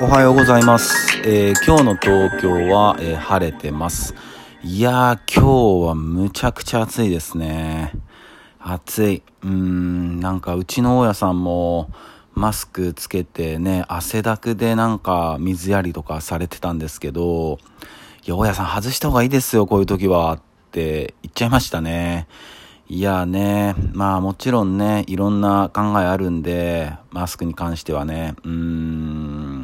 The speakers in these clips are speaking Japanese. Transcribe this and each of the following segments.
おはようございます。えー今日の東京は、えー晴れてます。いやー、今日はむちゃくちゃ暑いですね。暑い。うーん、なんかうちの大家さんもマスクつけてね、汗だくでなんか水やりとかされてたんですけど、いや、大家さん外した方がいいですよ、こういう時はって言っちゃいましたね。いやね、まあもちろんね、いろんな考えあるんで、マスクに関してはね、うーん。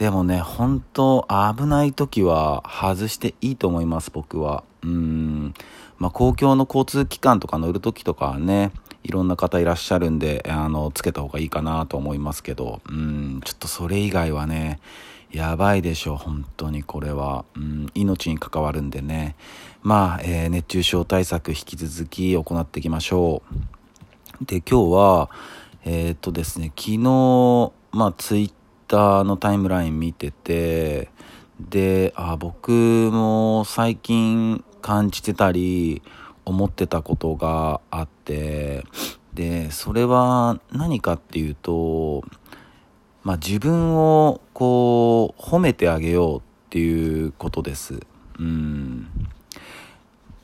でもね、本当危ない時は外していいと思います、僕は。うん。まあ公共の交通機関とか乗る時とかはね、いろんな方いらっしゃるんで、あの、つけた方がいいかなと思いますけど、うん、ちょっとそれ以外はね、やばいでしょう、本当にこれは。うん、命に関わるんでね。まあ、えー熱中症対策引き続き行っていきましょう。で、今日は、えーっとですね、昨日、まあ、ツイッターのタイムライン見てて、で、あ、僕も最近感じてたり、思ってたことがあって、で、それは何かっていうと、まあ、自分をこう褒めてあげようっていうことです。うん。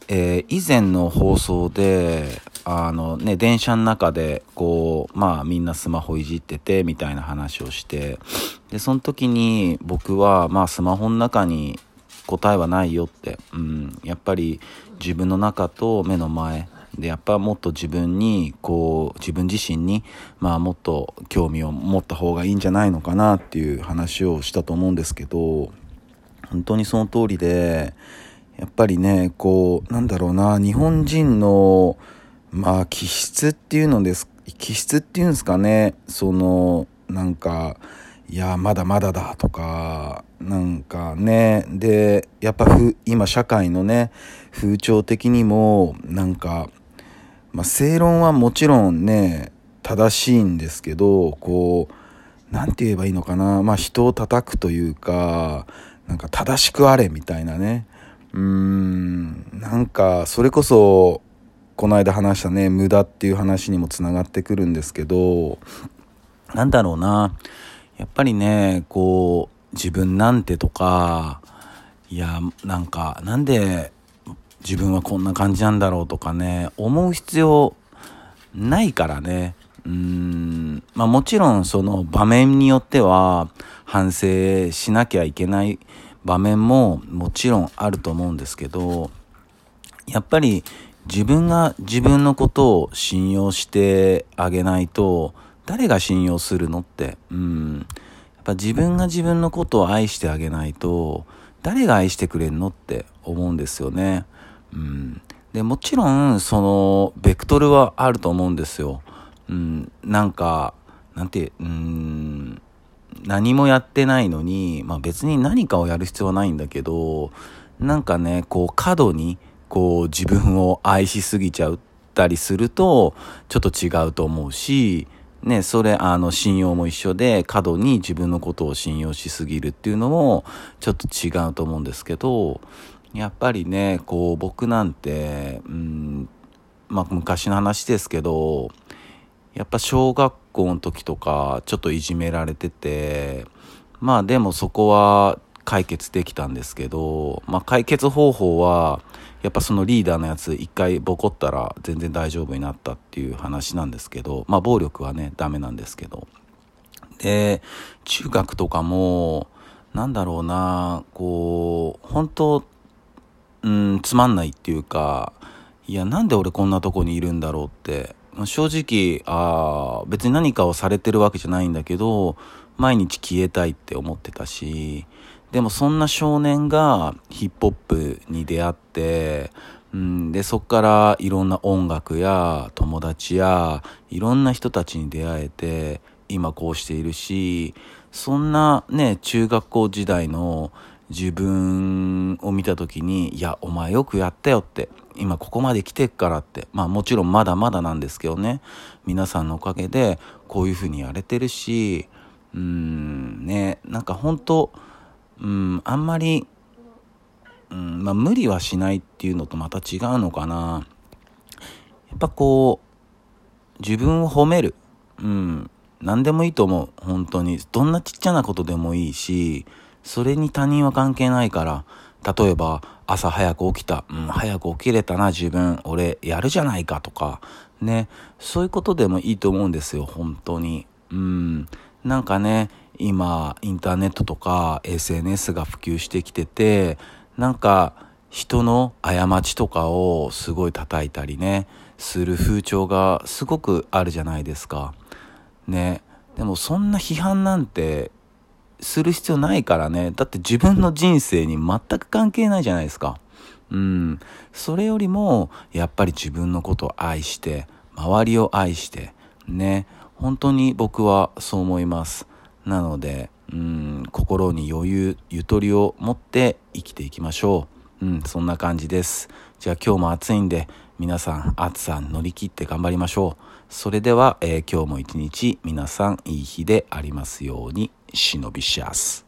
えー以前の放送で、あのね、電車の中で、こう、まあみんなスマホいじってて、みたいな話をして、で、その時に僕は、まあスマホの中に答えはないよって、うん、やっぱり自分の中と目の前、で、やっぱもっと自分に、こう、自分自身に、まあもっと興味を持った方がいいんじゃないのかなっていう話をしたと思うんですけど、本当にその通りで、やっぱりね、こう、なんだろうな、日本人の、まあ、気質っていうのです、気質っていうんですかね、その、なんか、いや、まだまだだとか、なんかね、で、やっぱふ、今社会のね、風潮的にも、なんか、まあ、正論はもちろんね、正しいんですけど、こう、なんて言えばいいのかな、まあ、人を叩くというか、なんか正しくあれみたいなね。うーん、なんか、それこそ、この間話したね、無駄っていう話にもつながってくるんですけど、なんだろうな。やっぱりね、こう、自分なんてとか、いや、なんか、なんで自分はこんな感じなんだろうとかね、思う必要ないからね。うーん、まあもちろんその場面によっては反省しなきゃいけない場面ももちろんあると思うんですけど、やっぱり自分が自分のことを信用してあげないと、誰が信用するのって、うん。やっぱ自分が自分のことを愛してあげないと、誰が愛してくれんのって思うんですよね。うん。で、もちろん、その、ベクトルはあると思うんですよ。うん。なんか、なんて、うん、何もやってないのに、まあ別に何かをやる必要はないんだけど、なんかね、こう過度に、こう自分を愛しすぎちゃったりすると、ちょっと違うと思うし、ね、それ、あの、信用も一緒で、過度に自分のことを信用しすぎるっていうのも、ちょっと違うと思うんですけど、やっぱりね、こう、僕なんて、うん、まあ昔の話ですけど、やっぱ小学校校の時とかちょっといじめられててまあでもそこは解決できたんですけど、まあ解決方法はやっぱそのリーダーのやつ一回ボコったら全然大丈夫になったっていう話なんですけどまあ暴力はねダメなんですけど。で中学とかもなんだろうなこう本当うんつまんないっていうかいやなんで俺こんなとこにいるんだろうって正直あー別に何かをされてるわけじゃないんだけど毎日消えたいって思ってたしでもそんな少年がヒップホップに出会って、うん、でそっからいろんな音楽や友達やいろんな人たちに出会えて今こうしているしそんなね中学校時代の自分を見た時にいやお前よくやったよって今ここまで来てっからってまあもちろんまだまだなんですけどね皆さんのおかげでこういうふうにやれてるしうんねなんか本当うんあんまり、うんまあ、無理はしないっていうのとまた違うのかなやっぱこう自分を褒めるうん何でもいいと思う。本当に。どんなちっちゃなことでもいいし、それに他人は関係ないから、例えば、朝早く起きた。うん、早く起きれたな、自分。俺、やるじゃないかとか。ね。そういうことでもいいと思うんですよ、本当に。うん。なんかね、今、インターネットとか SNS が普及してきてて、なんか、人の過ちとかをすごい叩いたりね、する風潮がすごくあるじゃないですか。ね。でもそんな批判なんてする必要ないからね。だって自分の人生に全く関係ないじゃないですか。うん。それよりも、やっぱり自分のことを愛して、周りを愛して、ね。本当に僕はそう思います。なので、うん、心に余裕、ゆとりを持って生きていきましょう。うん、そんな感じです。じゃあ今日も暑いんで、皆さん暑さ乗り切って頑張りましょう。それでは、えー、今日も一日皆さんいい日でありますように。忍びしやす。